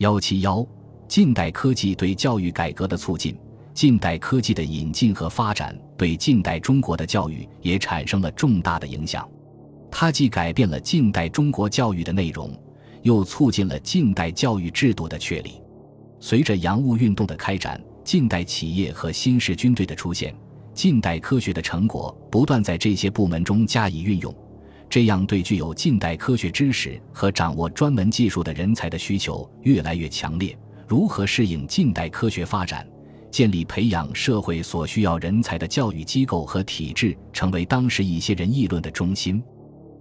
幺七幺，近代科技对教育改革的促进。近代科技的引进和发展对近代中国的教育也产生了重大的影响。它既改变了近代中国教育的内容，又促进了近代教育制度的确立。随着洋务运动的开展，近代企业和新式军队的出现，近代科学的成果不断在这些部门中加以运用，这样对具有近代科学知识和掌握专门技术的人才的需求越来越强烈。如何适应近代科学发展？建立培养社会所需要人才的教育机构和体制，成为当时一些人议论的中心。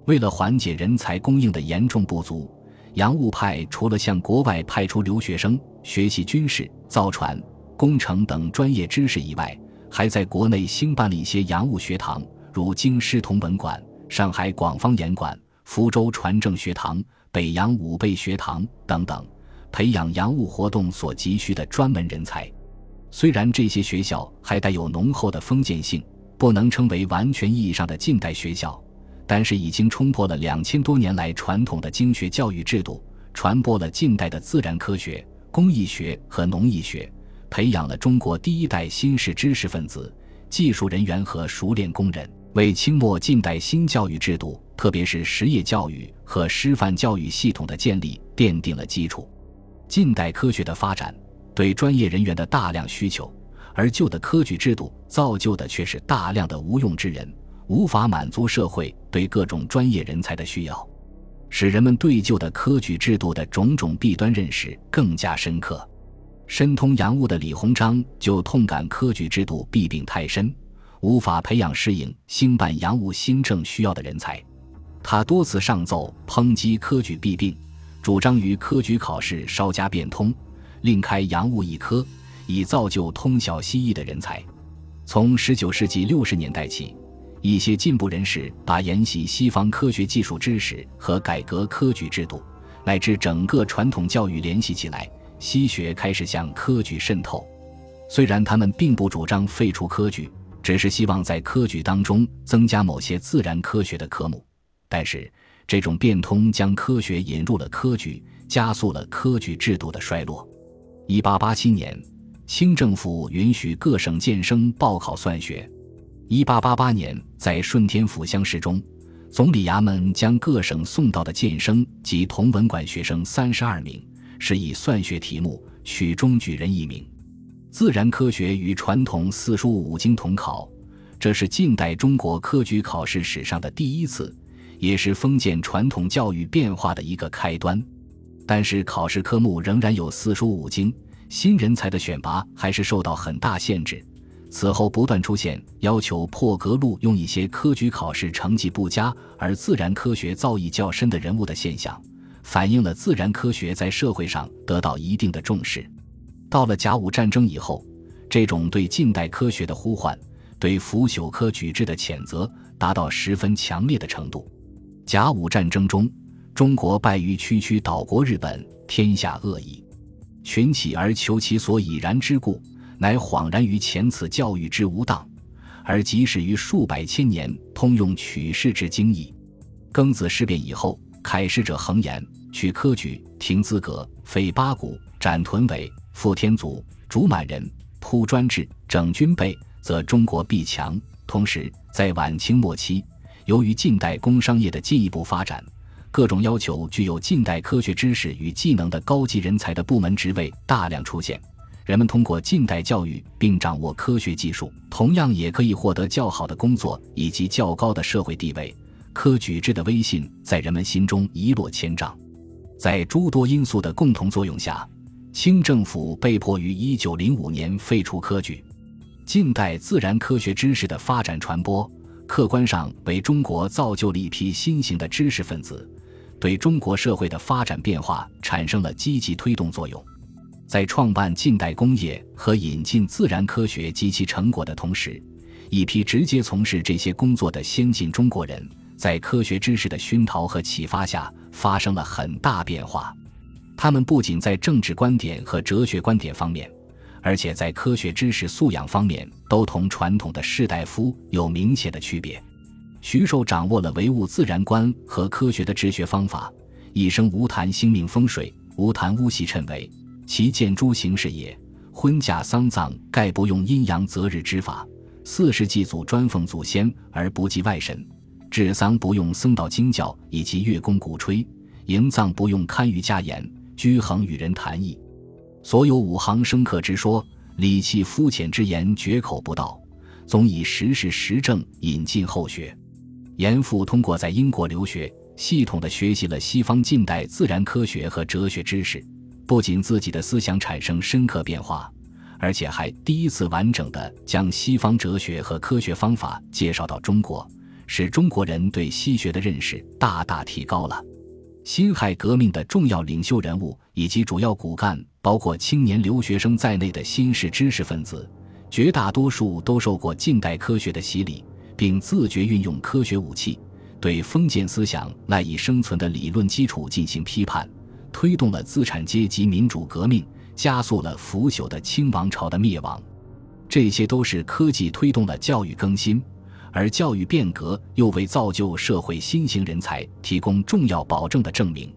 为了缓解人才供应的严重不足，洋务派除了向国外派出留学生学习军事、造船、工程等专业知识以外，还在国内兴办了一些洋务学堂，如京师同文馆、上海广方言馆、福州船政学堂、北洋武备学堂等等，培养洋务活动所急需的专门人才。虽然这些学校还带有浓厚的封建性，不能称为完全意义上的近代学校，但是已经冲破了两千多年来传统的经学教育制度，传播了近代的自然科学、工艺学和农艺学，培养了中国第一代新式知识分子、技术人员和熟练工人，为清末近代新教育制度，特别是实业教育和师范教育系统的建立奠定了基础。近代科学的发展。对专业人员的大量需求，而旧的科举制度造就的却是大量的无用之人，无法满足社会对各种专业人才的需要，使人们对旧的科举制度的种种弊端认识更加深刻。深通洋务的李鸿章就痛感科举制度弊病太深，无法培养适应兴办洋务新政需要的人才，他多次上奏抨击科举弊病，主张于科举考试稍加变通。另开洋务一科，以造就通晓西医的人才。从十九世纪六十年代起，一些进步人士把研习西方科学技术知识和改革科举制度，乃至整个传统教育联系起来，西学开始向科举渗透。虽然他们并不主张废除科举，只是希望在科举当中增加某些自然科学的科目，但是这种变通将科学引入了科举，加速了科举制度的衰落。一八八七年，清政府允许各省建生报考算学。一八八八年，在顺天府乡试中，总理衙门将各省送到的建生及同文馆学生三十二名，是以算学题目取中举人一名。自然科学与传统四书五经统考，这是近代中国科举考试史上的第一次，也是封建传统教育变化的一个开端。但是考试科目仍然有四书五经，新人才的选拔还是受到很大限制。此后不断出现要求破格录用一些科举考试成绩不佳而自然科学造诣较深的人物的现象，反映了自然科学在社会上得到一定的重视。到了甲午战争以后，这种对近代科学的呼唤，对腐朽科举制的谴责，达到十分强烈的程度。甲午战争中。中国败于区区岛国日本，天下恶矣。群起而求其所以然之故，乃恍然于前此教育之无当，而即使于数百千年通用取士之精义。庚子事变以后，开始者恒言：取科举，停资格，废八股，斩屯尾，复天祖，主满人，铺专制，整军备，则中国必强。同时，在晚清末期，由于近代工商业的进一步发展。各种要求具有近代科学知识与技能的高级人才的部门职位大量出现，人们通过近代教育并掌握科学技术，同样也可以获得较好的工作以及较高的社会地位。科举制的威信在人们心中一落千丈。在诸多因素的共同作用下，清政府被迫于1905年废除科举。近代自然科学知识的发展传播，客观上为中国造就了一批新型的知识分子。对中国社会的发展变化产生了积极推动作用。在创办近代工业和引进自然科学及其成果的同时，一批直接从事这些工作的先进中国人，在科学知识的熏陶和启发下，发生了很大变化。他们不仅在政治观点和哲学观点方面，而且在科学知识素养方面，都同传统的士大夫有明显的区别。徐寿掌握了唯物自然观和科学的治学方法，一生无谈星命风水、无谈乌系称为其见诸形式也。婚嫁丧葬盖不用阴阳择日之法，四世祭祖专奉祖先而不祭外神。治丧不用僧道经教以及乐工鼓吹，迎葬不用堪舆加言，居衡与人谈议。所有五行生克之说，理气肤浅之言，绝口不道。总以实事实证引进后学。严复通过在英国留学，系统的学习了西方近代自然科学和哲学知识，不仅自己的思想产生深刻变化，而且还第一次完整的将西方哲学和科学方法介绍到中国，使中国人对西学的认识大大提高了。辛亥革命的重要领袖人物以及主要骨干，包括青年留学生在内的新式知识分子。绝大多数都受过近代科学的洗礼，并自觉运用科学武器，对封建思想赖以生存的理论基础进行批判，推动了资产阶级民主革命，加速了腐朽的清王朝的灭亡。这些都是科技推动了教育更新，而教育变革又为造就社会新型人才提供重要保证的证明。